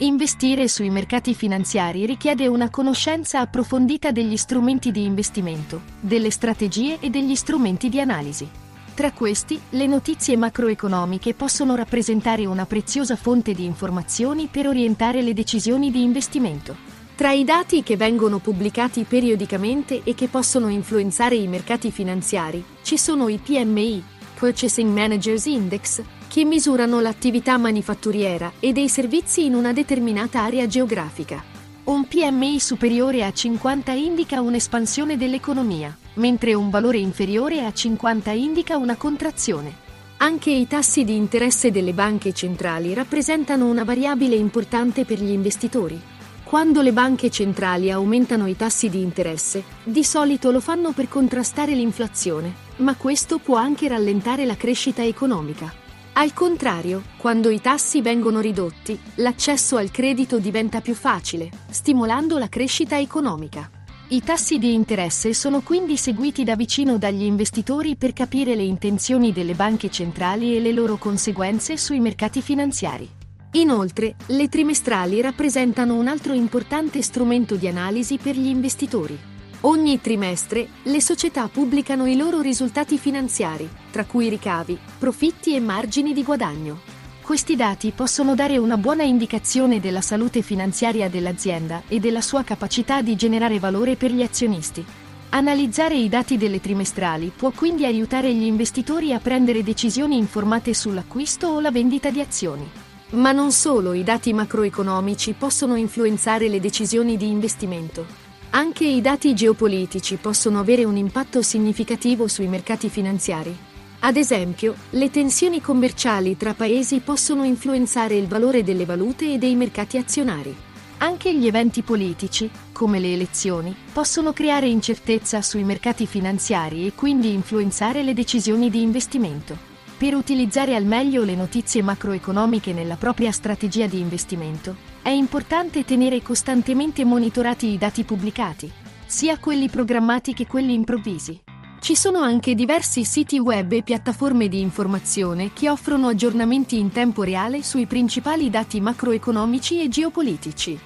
Investire sui mercati finanziari richiede una conoscenza approfondita degli strumenti di investimento, delle strategie e degli strumenti di analisi. Tra questi, le notizie macroeconomiche possono rappresentare una preziosa fonte di informazioni per orientare le decisioni di investimento. Tra i dati che vengono pubblicati periodicamente e che possono influenzare i mercati finanziari, ci sono i PMI, Purchasing Managers Index, che misurano l'attività manifatturiera e dei servizi in una determinata area geografica. Un PMI superiore a 50 indica un'espansione dell'economia, mentre un valore inferiore a 50 indica una contrazione. Anche i tassi di interesse delle banche centrali rappresentano una variabile importante per gli investitori. Quando le banche centrali aumentano i tassi di interesse, di solito lo fanno per contrastare l'inflazione, ma questo può anche rallentare la crescita economica. Al contrario, quando i tassi vengono ridotti, l'accesso al credito diventa più facile, stimolando la crescita economica. I tassi di interesse sono quindi seguiti da vicino dagli investitori per capire le intenzioni delle banche centrali e le loro conseguenze sui mercati finanziari. Inoltre, le trimestrali rappresentano un altro importante strumento di analisi per gli investitori. Ogni trimestre le società pubblicano i loro risultati finanziari, tra cui ricavi, profitti e margini di guadagno. Questi dati possono dare una buona indicazione della salute finanziaria dell'azienda e della sua capacità di generare valore per gli azionisti. Analizzare i dati delle trimestrali può quindi aiutare gli investitori a prendere decisioni informate sull'acquisto o la vendita di azioni. Ma non solo i dati macroeconomici possono influenzare le decisioni di investimento. Anche i dati geopolitici possono avere un impatto significativo sui mercati finanziari. Ad esempio, le tensioni commerciali tra paesi possono influenzare il valore delle valute e dei mercati azionari. Anche gli eventi politici, come le elezioni, possono creare incertezza sui mercati finanziari e quindi influenzare le decisioni di investimento. Per utilizzare al meglio le notizie macroeconomiche nella propria strategia di investimento, è importante tenere costantemente monitorati i dati pubblicati, sia quelli programmati che quelli improvvisi. Ci sono anche diversi siti web e piattaforme di informazione che offrono aggiornamenti in tempo reale sui principali dati macroeconomici e geopolitici.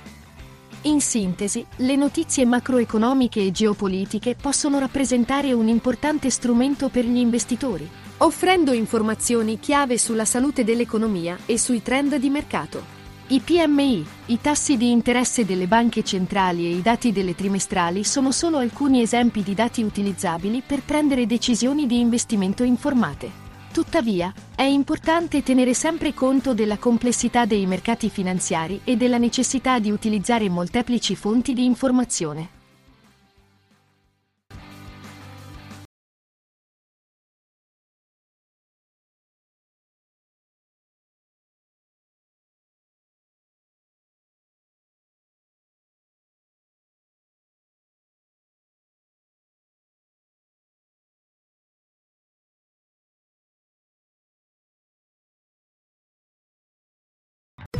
In sintesi, le notizie macroeconomiche e geopolitiche possono rappresentare un importante strumento per gli investitori, offrendo informazioni chiave sulla salute dell'economia e sui trend di mercato. I PMI, i tassi di interesse delle banche centrali e i dati delle trimestrali sono solo alcuni esempi di dati utilizzabili per prendere decisioni di investimento informate. Tuttavia, è importante tenere sempre conto della complessità dei mercati finanziari e della necessità di utilizzare molteplici fonti di informazione.